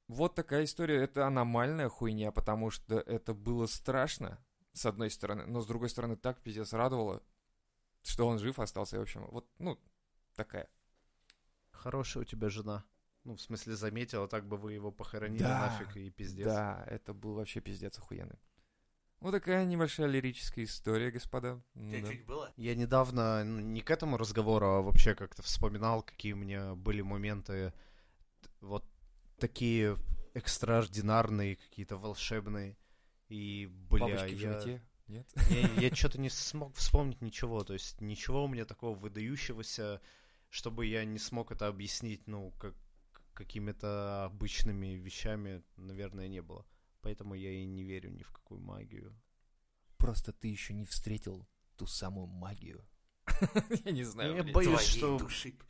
Вот такая история. Это аномальная хуйня, потому что это было страшно, с одной стороны, но с другой стороны так пиздец радовало, что он жив остался. И, в общем, вот, ну, такая. Хорошая у тебя жена. Ну, в смысле, заметила, так бы вы его похоронили Да, нафиг и пиздец. Да, это был вообще пиздец охуенный. Вот такая небольшая лирическая история, господа. Тебя да. чуть было? Я недавно, ну, не к этому разговору, а вообще как-то вспоминал, какие у меня были моменты вот такие экстраординарные, какие-то волшебные. И, бля, Бабочки в я, животе? Нет? я, что-то не смог вспомнить ничего. То есть ничего у меня такого выдающегося, чтобы я не смог это объяснить, ну, как какими-то обычными вещами, наверное, не было. Поэтому я и не верю ни в какую магию. Просто ты еще не встретил ту самую магию. Я не знаю. Я боюсь, что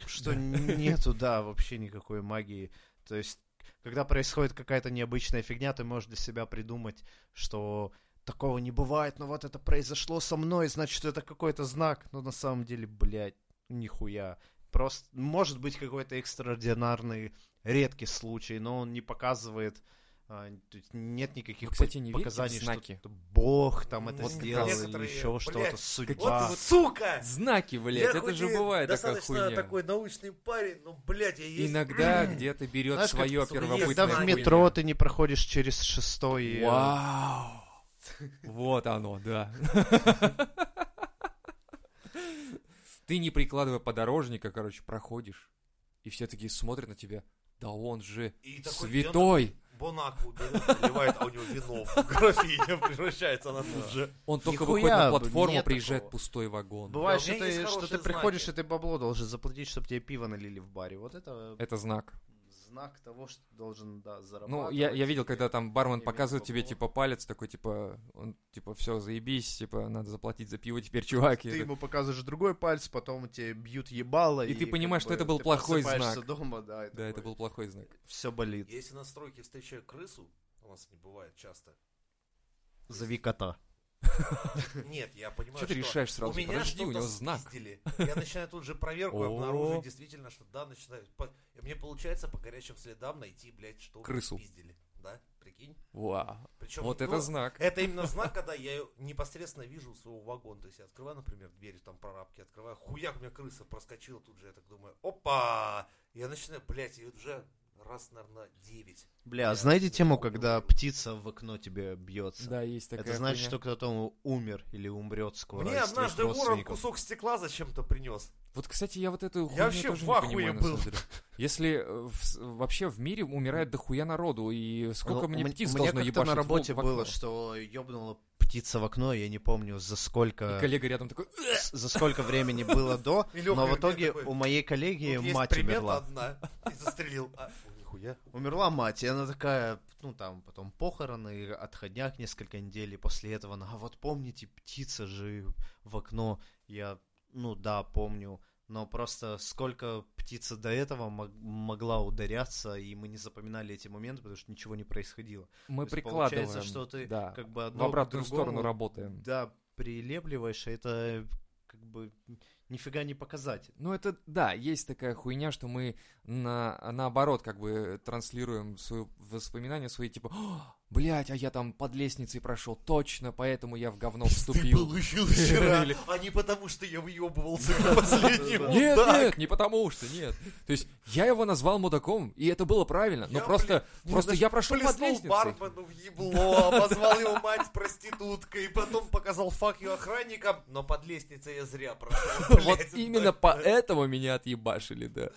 что нету, да, вообще никакой магии. То есть, когда происходит какая-то необычная фигня, ты можешь для себя придумать, что такого не бывает, но вот это произошло со мной, значит, это какой-то знак. Но на самом деле, блядь, нихуя. Просто, может быть, какой-то экстраординарный, редкий случай, но он не показывает, а, то есть нет никаких Вы, кстати, по- не показаний, знаки? что Бог там это Вот сделал или некоторые, еще что-то, судьба. Вот сука! Знаки, блядь, Я это же бывает такая достаточно хуйня. такой научный парень, но, блядь, я есть... Иногда где-то берет Знаешь, как свое есть первобытное Когда в хуйня. метро ты не проходишь через шестой... э, Вау! Вот оно, да. Ты не прикладывая подорожника, короче, проходишь, и все такие смотрят на тебя. Да он же И такой святой! Бонакву берет, наливает, а у него вино в графине превращается она тут же. Он только выходит на платформу, приезжает пустой вагон. Бывает, что ты, приходишь, и ты бабло должен заплатить, чтобы тебе пиво налили в баре. Вот это Это знак. Знак того, что ты должен, да, Ну, зарабатывать. я, я видел, когда там бармен показывает тебе, типа, палец такой, типа, он, типа, все, заебись, типа, надо заплатить за пиво теперь, чувак. Ты И это- ему показываешь другой палец, потом тебе бьют ебало. И ты понимаешь, что это был плохой знак. дома, да, Да, это был плохой знак. Все болит. Если на стройке встречаю крысу, у нас не бывает часто. Зови кота. Нет, я понимаю, Что ты решаешь сразу? У меня Подожди, у что-то него знак. Я начинаю тут же проверку, обнаружить действительно, что да, начинаю... Мне получается по горячим следам найти, блядь, что Крысу. спиздили. Да, прикинь? Вау. Причем, Вот ну, это знак. Это именно знак, когда я непосредственно вижу у своего вагона. То есть я открываю, например, дверь там прорабки, открываю, хуяк, у меня крыса проскочила тут же. Я так думаю, опа! Я начинаю, блядь, и уже раз, наверное, 9. Бля, а Я знаете тему, помню. когда птица в окно тебе бьется? Да, есть такая Это значит, хуйня. что кто-то умер или умрет скоро. Мне однажды ворон кусок стекла зачем-то принес. Вот, кстати, я вот эту хуйню вообще тоже в не ахуе понимаю, был. Если э, в вообще в мире умирает дохуя народу, и сколько Ну, мне птиц меня должно ебашить на работе в окно? было, что ёбнула птица в окно, я не помню за сколько... И коллега рядом такой... За сколько времени было до, но в мне итоге у моей коллеги мать примета умерла. одна. И застрелил. Нихуя. Умерла мать, и она такая, ну там, потом похороны, отходняк несколько недель, и после этого она, а вот помните, птица же в окно, я, ну да, помню, но просто сколько птица до этого мог- могла ударяться, и мы не запоминали эти моменты, потому что ничего не происходило. Мы То есть прикладываем, получается, что ты да, Как бы в одно к обратную другому, сторону работаем. Да, прилепливаешь, а это как бы нифига не показатель. Ну, это, да, есть такая хуйня, что мы на, наоборот как бы транслируем свои воспоминания свои, типа, блять, а я там под лестницей прошел, точно, поэтому я в говно вступил. получил вчера, а не потому, что я въебывался в последний Нет, нет, не потому что, нет. То есть я его назвал мудаком, и это было правильно, но просто, просто я прошел под лестницей. бармену в ебло, обозвал его мать проституткой, потом показал фак ее охранникам, но под лестницей я зря прошел. Вот именно поэтому меня отъебашили, да.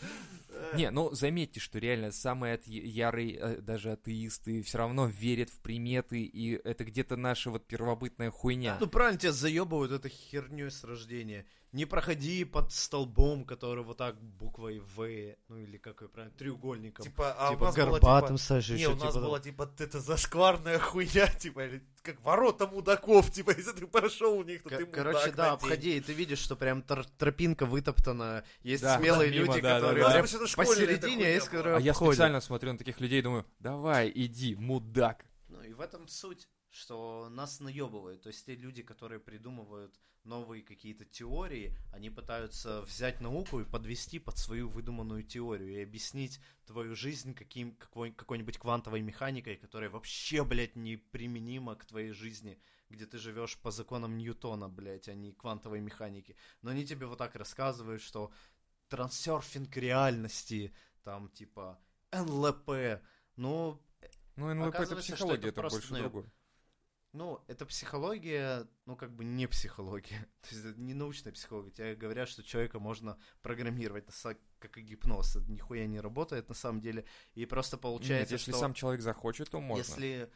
Не, ну заметьте, что реально самые ярые э, даже атеисты все равно верят в приметы, и это где-то наша вот первобытная хуйня. Ну правильно, тебя заебывают этой херней с рождения. Не проходи под столбом, который вот так буквой В, ну или какой правильно, треугольником. Типа, а у типа нас было, горбатым типа, Саша, Не, у нас типа, была, типа, это зашкварная хуйня, типа, или как ворота мудаков, типа, если ты прошел у них, то Ко- ты мудак Короче, да, обходи, и ты видишь, что прям тор- тропинка вытоптана. Есть Да, смелые мимо, люди, да, да, которые да. прям школьная эта посередине, а есть, была. которые А я обходят. специально смотрю на таких людей и думаю, давай, иди, мудак. Ну и в этом суть, что нас наебывают. То есть те люди, которые придумывают новые какие-то теории, они пытаются взять науку и подвести под свою выдуманную теорию и объяснить твою жизнь каким, какой, какой-нибудь квантовой механикой, которая вообще, блядь, неприменима к твоей жизни, где ты живешь по законам Ньютона, блядь, а не квантовой механики. Но они тебе вот так рассказывают, что трансерфинг реальности, там, типа, НЛП, ну, Ну, НЛП это психология, это это просто больше наеб. другое. Ну, это психология, ну, как бы не психология. То есть это не научная психология. Тебе говорят, что человека можно программировать, как и гипноз. Это нихуя не работает на самом деле. И просто получается, Нет, если что сам человек захочет, то можно. если...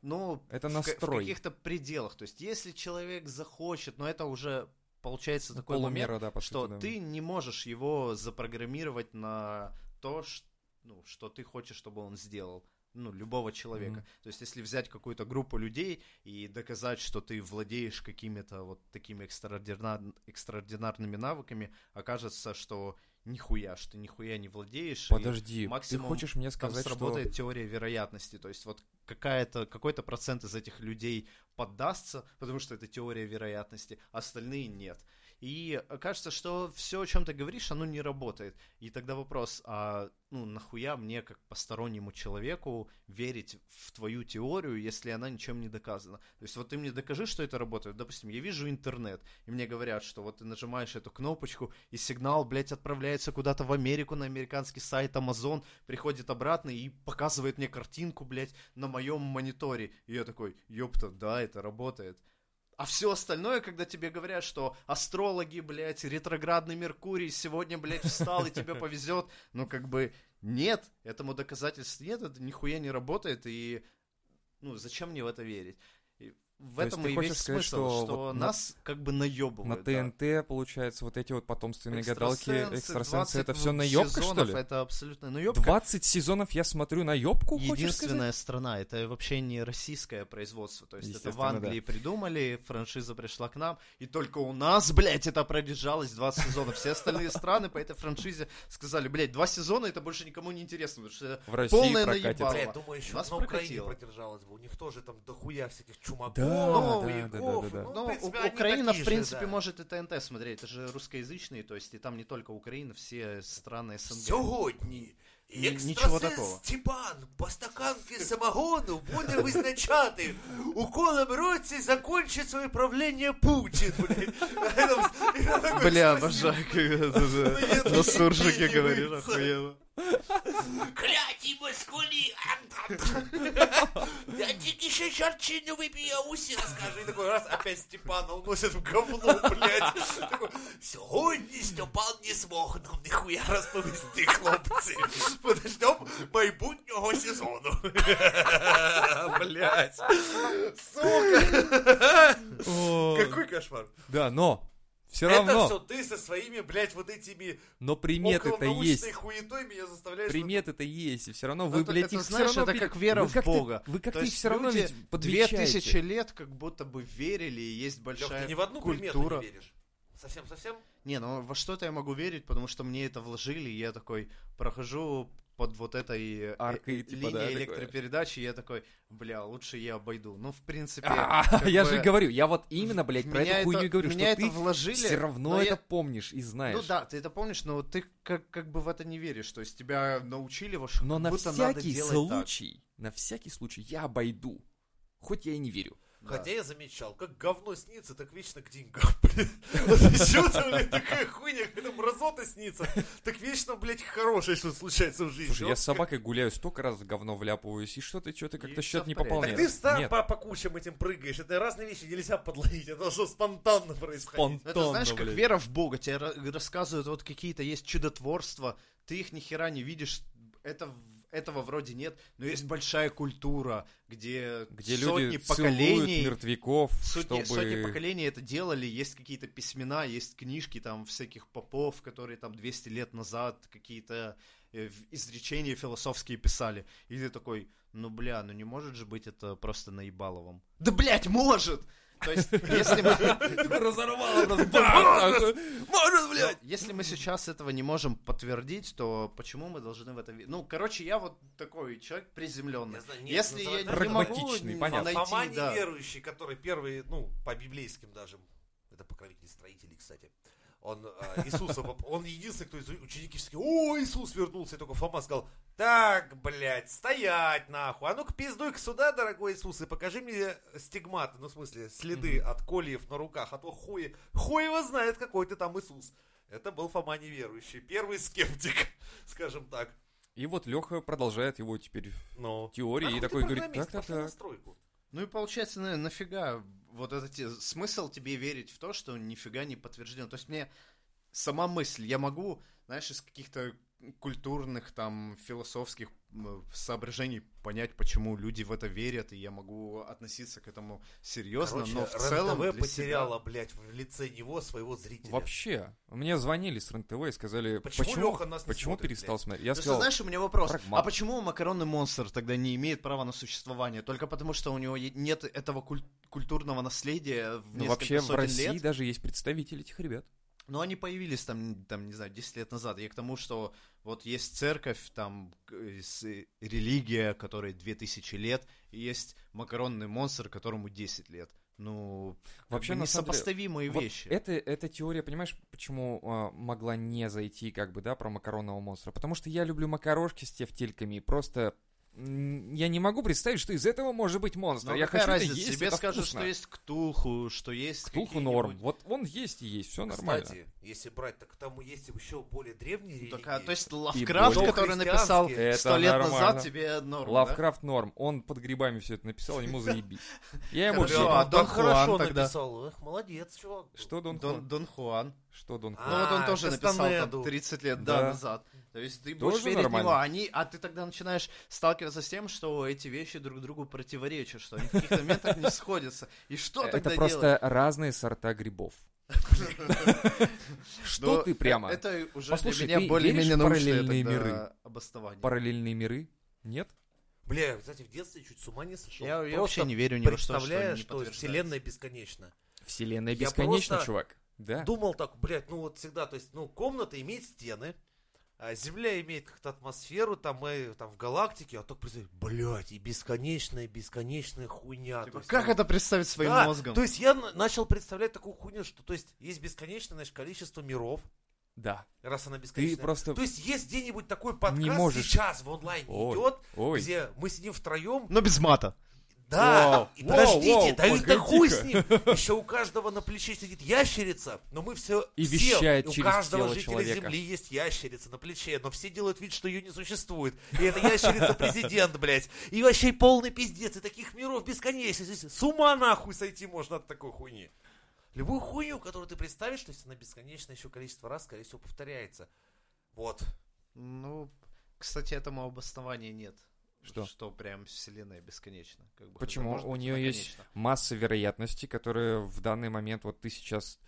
Ну, Это в, ка- в настрой. каких-то пределах. То есть, если человек захочет, но это уже получается такой момент, Полумера, да, по что сути, да. ты не можешь его запрограммировать на то, ш- ну, что ты хочешь, чтобы он сделал. Ну, любого человека. Мгм. То есть, если взять какую-то группу людей и доказать, что ты владеешь какими-то вот такими экстраординар- экстраординарными навыками, окажется, что нихуя, что нихуя не владеешь. Подожди, максимум ты хочешь мне там сказать, что... сработает теория вероятности. То есть вот какая-то, какой-то процент из этих людей поддастся, потому что это теория вероятности, остальные нет. И кажется, что все, о чем ты говоришь, оно не работает. И тогда вопрос, а ну нахуя мне, как постороннему человеку, верить в твою теорию, если она ничем не доказана? То есть вот ты мне докажи, что это работает. Допустим, я вижу интернет, и мне говорят, что вот ты нажимаешь эту кнопочку, и сигнал, блядь, отправляется куда-то в Америку на американский сайт Amazon, приходит обратно и показывает мне картинку, блядь, на моем мониторе. И я такой, ёпта, да, это работает. А все остальное, когда тебе говорят, что астрологи, блядь, ретроградный Меркурий сегодня, блядь, встал и тебе повезет, ну как бы нет, этому доказательств нет, это нихуя не работает, и ну зачем мне в это верить? В То есть этом ты и хочешь весь сказать, смысл, что что, вот на- нас как бы На наебывают. да. ТНТ, получается, вот эти вот потомственные гадалки, Экстрасенсы, экстрасенсы, это 20 все наебка, что сезонов, ли? Это абсолютно наебка. 20 сезонов я смотрю наебку? Единственная страна, это вообще не российское производство. То есть это в Англии придумали, франшиза пришла к нам, и только у нас, блядь, это продержалось 20 сезонов. Все остальные страны по этой франшизе сказали, блядь, два сезона это больше никому не интересно, потому что В России полное прокатится. наебало. Бля, думаю, еще Нас на Украине прокатило. продержалось бы. У них тоже там дохуя всяких чумаков, Да, да, хуяков. да, да, да. Ну, Ну, в принципе, У- они Украина, такие в же, принципе, да. может и ТНТ смотреть. Это же русскоязычные, то есть и там не только Украина, все страны СНГ. Сьогодні Ні- нічого екстрасенс такого. Степан по стаканки самогону буде визначати, у колем році закончить своє правління Путін, блядь. Бля, обожаю, когда ты на суржике говоришь, охуенно. Кляті москалі! Я тільки ще чарчину вип'ю, я усі розкажу. І такой раз опять Степана уносять в говно, блядь. Такой, Сьогодні Степан не змог нам ніхуя розповісти, хлопці. Подождем майбутнього сезону. Блядь. Сука. О, Какой кошмар. Да, но все Это равно, все ты со своими, блядь, вот этими но приметы-то есть. хуетой меня заставляешь... Приметы-то есть, и все равно Ну, вы, это- блядь, это, их все знаешь, равно... это как вера вы в как-то- Бога. Вы как-то То их все равно люди ведь Две тысячи лет как будто бы верили, и есть Лёх, большая ты ни в одну примету культура. не веришь. Совсем-совсем? Не, ну во что-то я могу верить, потому что мне это вложили, и я такой прохожу под вот этой э, Аркой, э, типа, линией да, такое. электропередачи, и я такой, бля, лучше я обойду. Ну, в принципе, А, Я же говорю, я вот именно, блядь, про эту хуйню говорю, что ты вложили, все равно но это помнишь и знаешь. Ну да, ты это помнишь, но ты как, как бы в это не веришь. То есть тебя научили, во что Но на всякий случай, на всякий случай я обойду. Хоть я и не верю. Да. Хотя я замечал, как говно снится, так вечно к деньгам, блин. Вот почему-то, блядь, такая хуйня, когда мразота снится, так вечно, блядь, хорошее что случается в жизни. Слушай, я с собакой гуляю, столько раз в говно вляпываюсь, и что-то, что-то И как-то всё счет не порядке. Так ты Нет, по, по кучам этим прыгаешь. Это разные вещи нельзя подловить. Это должно спонтанно происходить. Это спонтанно, знаешь, как вера в Бога. Тебе ра- рассказывают, вот какие-то есть чудотворства, ты их ни хера не видишь, это, этого вроде нет, но есть большая культура, где, Где сотни люди поколений, мертвяков, сотни, чтобы... сотни поколений это делали, есть какие-то письмена, есть книжки там всяких попов, которые там 200 лет назад какие-то изречения философские писали. И ты такой, ну бля, ну не может же быть это просто наебаловым. Да блять, может! То есть, если мы... Разорвало просто. бах, нахуй. Может, блядь! Если мы сейчас этого не можем подтвердить, то почему мы должны в это? Ну, короче, я вот такой человек приземленный. Я Если я называют не могу. Фома найти, да. неверующий, который первый, ну, по библейским даже, это покровитель строителей, кстати, он а, Иисуса, он единственный, кто из ученики о, Иисус вернулся, и только Фома сказал, так, блядь, стоять нахуй, а ну-ка пиздуй-ка сюда, дорогой Иисус, и покажи мне стигматы, ну, в смысле, следы от кольев на руках, а то хуй, хуй его знает, какой ты там Иисус. Это был Фома неверующий, первый скептик, скажем так. И вот Леха продолжает его теперь Но... теории Нахуй и такой говорит, так, так, так. Ну и получается, на- нафига вот это те- смысл тебе верить в то, что нифига не подтверждено. То есть мне сама мысль, я могу, знаешь, из каких-то культурных, там, философских соображений понять, почему люди в это верят, и я могу относиться к этому серьезно, Короче, но в целом РЕН-ТВ для потеряла, блядь, в лице него своего зрителя. Вообще, мне звонили с РЕН-ТВ и сказали, Почему почему, Леха нас не почему смотрит, перестал блядь? смотреть. Я Просто сказал, знаешь, у меня вопрос. прагмат. А почему макаронный монстр тогда не имеет права на существование? Только потому, что у него нет этого куль- культурного наследия в ну несколько вообще в сотен России лет? даже есть представители этих ребят. Но они появились там, там, не знаю, 10 лет назад. Я к тому, что вот есть церковь, там с- религия, которой 2000 лет, и есть макаронный монстр, которому 10 лет. Ну, Вообще, самом деле, несопоставимые Вот вещи. это, эта теория, понимаешь, почему а, могла не зайти, как бы, да, про макаронного монстра? Потому что я люблю макарошки с тефтельками, и просто я не могу представить, что из этого может быть монстр. Но я хочу это разница? есть, Тебе это скажут, вкусно. что есть ктулху, что есть Ктулху норм. Вот он есть и есть, все нормально. Кстати, если брать, так там есть еще более древние религии. Так, а, то есть более- Лавкрафт, который написал сто Это лет нормально. назад, тебе норм, да? Лавкрафт норм. Он под грибами все это написал, ему заебись. Я ему Хорошо, верю. а он Дон хорошо Хуан тогда? написал. Эх, молодец, чувак. Что Дон Дон, Хуан? Дон Хуан. Что Дон А, Хуан? Ну вот он тоже написал там 30 лет Да. назад. То есть ты будешь верить в нормально. него, а, они, а ты тогда начинаешь сталкиваться с тем, что эти вещи друг другу противоречат, что они в каких-то моментах не сходятся. И что Это тогда просто делать? разные сорта грибов. Что ты прямо? Это уже Послушай, для меня более-менее параллельные миры? обоснование. Параллельные миры? Нет? Бля, кстати, в детстве чуть с ума не сошел. Я, я Просто вообще не верю ни во что, что представляю, не что вселенная бесконечна. Вселенная Я бесконечна, просто чувак. Да. Думал так, блядь, ну вот всегда, то есть, ну, комната имеет стены, а Земля имеет как-то атмосферу, там мы там в галактике, а так представь, блядь, и бесконечная, бесконечная хуйня. Типа, есть, как ну, это представить своим да, мозгом? То есть я на- начал представлять такую хуйню, что то есть есть бесконечное значит, количество миров, Да. раз она Ты бесконечная. просто... То есть есть где-нибудь такой подкаст Не можешь. сейчас в онлайне Ой, идет, Ой. где мы сидим втроем, Но без мата. Да, Вау, и вау, подождите, вау, да и да хуй с погоди-ка. ним. Еще у каждого на плече сидит ящерица, но мы все... И все, вещает у каждого тело жителя человека. Земли есть ящерица на плече, но все делают вид, что ее не существует. И это ящерица президент, блядь. И вообще полный пиздец, и таких миров бесконечно. Здесь с ума нахуй сойти можно от такой хуйни. Любую хуйню, которую ты представишь, то есть она бесконечное еще количество раз, скорее всего, повторяется. Вот. Ну, кстати, этому обоснования нет. Что? Что прям вселенная бесконечна. Как бы, Почему? У нее она есть масса вероятностей, которые в данный момент вот ты сейчас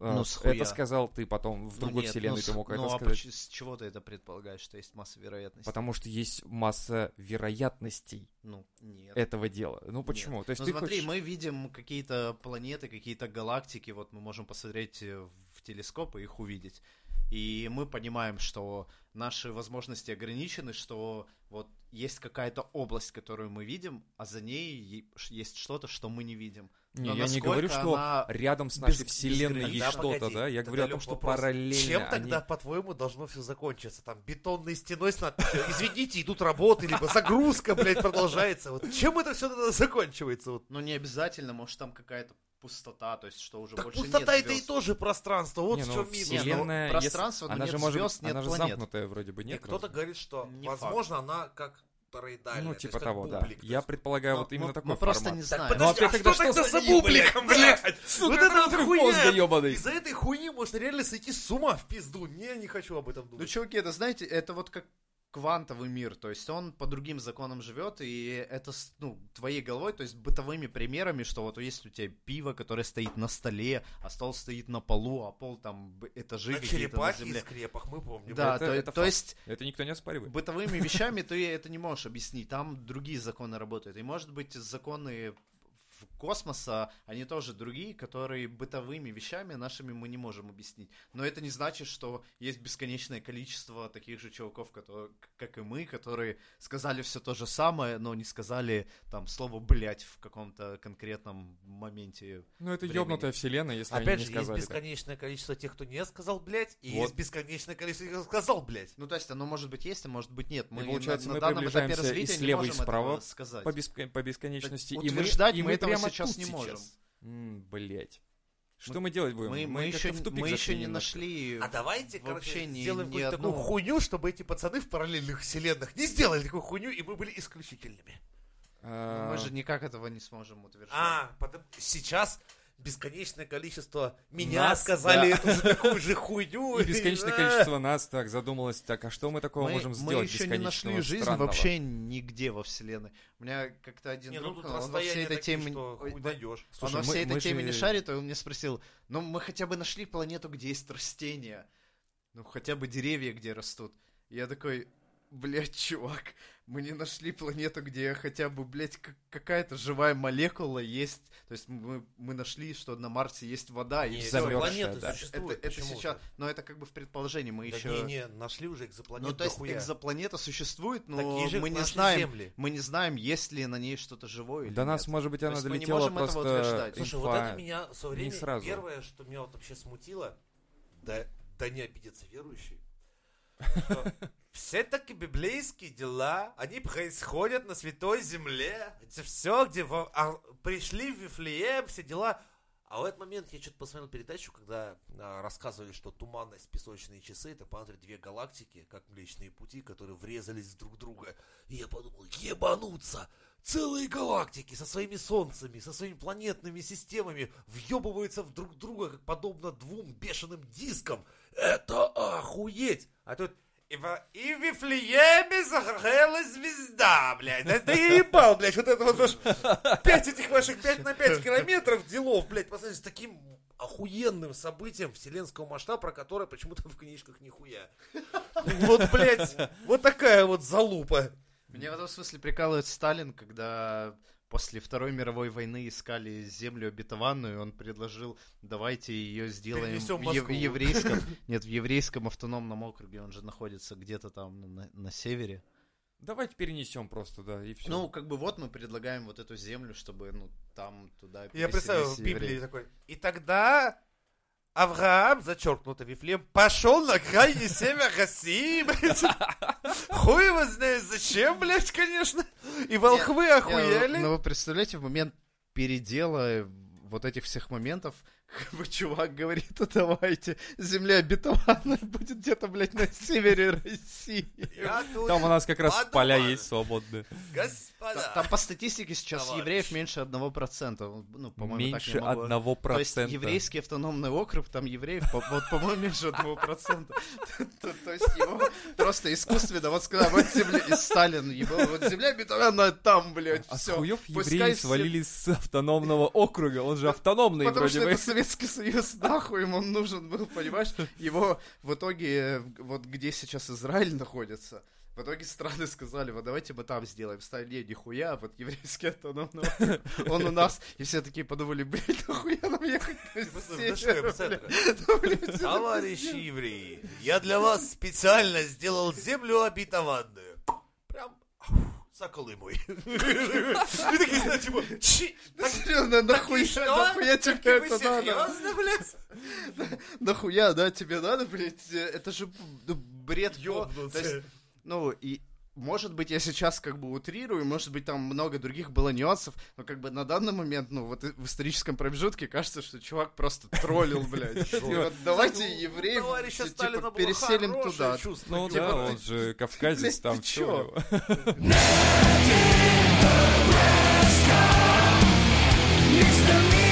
А, Ну, хуя. это сказал ты потом в Ну, другой нет, вселенной ну, ты мог это ну, а сказать. поч- с чего ты это предполагаешь, что есть масса вероятностей? Потому что есть масса вероятностей Ну, нет. этого дела. Ну почему? То есть Ну ты смотри, хочешь- мы видим какие-то планеты, какие-то галактики, вот мы можем посмотреть э, в телескоп и их увидеть. И мы понимаем, что наши возможности ограничены, что вот есть какая-то область, которую мы видим, а за ней есть что-то, что мы не видим. Не, Но я не говорю, что рядом с нашей без- вселенной безгранична? есть Да, что-то, погоди, да? Я говорю о том, что вопрос. параллельно Чем они- тогда, по-твоему, должно все закончиться? Там бетонной стеной с надписью «Извините, идут работы», либо загрузка, блядь, продолжается. Вот чем это все тогда заканчивается? Вот. Ну, не обязательно, может, там какая-то пустота, то есть что уже Так больше пустота нет это и тоже пространство. Вот Не, в ну, чем минус. Не, ну, Вселенная, пространство, если- но она нет же может, звёзд, нет она же планет. замкнутая вроде бы, И нет? кто-то говорит, что, Не возможно, она как тороидальная. Ну, то есть типа как того, да. бублик, то Я предполагаю Но вот именно мы, такой мы просто формат. не Так знаем. подожди, Ну, опять а тогда что что тогда за бубликом, блядь? Сука, Вот это вот хуйня. мозга ёбаный. Из-за этой хуйни можно реально сойти с ума в пизду. Не, не хочу об этом Ну, думать. чуваки, это, знаете, это вот как квантовый мир, то есть он по другим законам живет, и это, с- ну, твоей головой, то есть бытовыми примерами, что вот есть у тебя пиво, которое стоит на столе, а стол стоит на полу, а пол там этажи На какие-то на земле. скрепах мы помним. Да, Это- то, это то факт. есть Это никто не оспаривает. бытовыми вещами ты это не можешь объяснить, там другие законы работают. И может быть законы космоса, они тоже другие, которые бытовыми вещами нашими мы не можем объяснить. Но это не значит, что есть бесконечное количество таких же чуваков, которые, как и мы, которые сказали все то же самое, но не сказали там слово блять в каком-то конкретном моменте. Ну, это времени. ёбнутая вселенная, если Опять они же, не есть сказали так. бесконечное количество тех, кто не сказал, блядь, и Вот. есть бесконечное количество тех, кто сказал, блядь. Ну, то есть оно может быть есть, а может быть нет. Мы И получается, на, мы на данном этапе приближаемся и развития слева, не и можем справа этого сказать. По, беск- по бесконечности. Так и мы, и мы этого прямо сейчас не можем. Блять. Что Мы- мы, делать будем? Мы, мы, как-то еще, в тупик мы зашли еще не нашли А давайте, вообще короче, ни- сделаем ни какую-то одну- такую хуйню, чтобы эти пацаны в параллельных вселенных не сделали такую хуйню, и мы были исключительными. А, Мы же никак этого не сможем утверждать. А, потом сейчас бесконечное количество меня Нас, сказали да. эту такую же хуйню. И бесконечное количество нас так задумалось, так, а что мы такого мы, можем мы сделать еще не нашли жизнь странного? вообще нигде во вселенной. У меня как-то один Не, ну друг, тут он во всей этой такие, теме... Ой, он во мы- всей этой мы теме не шарит, и он мне спросил, ну мы хотя бы нашли планету, где есть растения. Ну хотя бы деревья, где растут. И я такой, блядь, чувак, мы не нашли планету, где хотя бы, блядь, как- какая-то живая молекула есть. То есть мы, мы нашли, что на Марсе есть вода, и Не, все. замёрзшая, планеты да. Это, существуют. это почему-то. сейчас, но это как бы в предположении, мы Да еще... не, не, нашли уже экзопланету Ну, то есть дохуя. экзопланета существует, но же, мы не знаем, Земли. мы не знаем, есть ли на ней что-то живое или До нас, нет. может быть, она есть мы не долетела можем этого просто утверждать. Слушай, инфа. вот это меня в свое не время сразу. первое, что меня вот вообще смутило, да, да не обидятся верующие, что все таки библейские дела, они происходят на Святой Земле, где все, где во- а, пришли в Вифлеем, все дела. А в этот момент я что-то посмотрел передачу, когда а, рассказывали, что туманность, песочные часы, это по две галактики, как Млечные Пути, которые врезались друг в друга. И я подумал, ебануться! Целые галактики со своими солнцами, со своими планетными системами въебываются в друг друга, как подобно двум бешеным дискам. Это охуеть! А тут и в, Вифлееме загорелась звезда, блядь. Да ты ебал, блядь, вот это вот уж пять этих ваших пять на пять километров делов, блядь, по сравнению с таким охуенным событием вселенского масштаба, про которое почему-то в книжках нихуя. Вот, блядь, вот такая вот залупа. Меня в этом смысле прикалывает Сталин, когда после Второй мировой войны искали землю обетованную, он предложил, давайте ее сделаем в, ев- Москву. еврейском, нет, в еврейском автономном округе, он же находится где-то там ну, на, на севере. Давайте перенесем просто, да, и все. Ну, как бы вот мы предлагаем вот эту землю, чтобы, ну, там, туда Я представил в Библии такой. И тогда Авраам, зачеркнуто Вифлеем, пошел на крайний север России, блядь. Хуй его знает зачем, блядь, конечно. И волхвы охуели. Ну, вы представляете, в момент передела вот этих всех моментов, как бы чувак говорит, а давайте, земля обетованная будет где-то, блядь, на севере России. Там у нас как раз поля есть свободные. Господь Та- Там по статистике сейчас Товарищ. евреев меньше 1%. Ну, по-моему, Меньше так не могло. одного То есть процента. еврейский автономный округ, там евреев, по- вот, по-моему, меньше одного процента. То то есть его просто искусственно, вот сказал, вот земля, и Сталин, его, вот земля бетонная там, блядь, А все. хуев Пускай евреи свалились с автономного округа, он же автономный Потому вроде что бы. это Советский Союз, нахуй ему он нужен был, понимаешь? Его в итоге, э, вот где сейчас Израиль находится, в итоге страны сказали, вот давайте мы там сделаем. Стали, не, нихуя, вот еврейский автономный округ, он у нас. И все такие подумали, блядь, нахуя нам ехать? Ну, блядь, Товарищи евреи, я для вас специально сделал землю обетованную. Прям за Колымой. И такие, знаете, типа, «Чи, серьезно, нахуя, что? нахуя тебе вы это надо? серьезно, блядь? Нахуя, да, тебе надо, блядь? э, Это же ну, бред. Ёбнуться. Ну, и может быть, я сейчас как бы утрирую, может быть, там много других было нюансов, но как бы на данный момент, ну, вот в историческом промежутке кажется, что чувак просто троллил, блядь. Давайте евреев типа, переселим туда. Ну Типа, да, он же кавказец, там ты все. чё? Next to me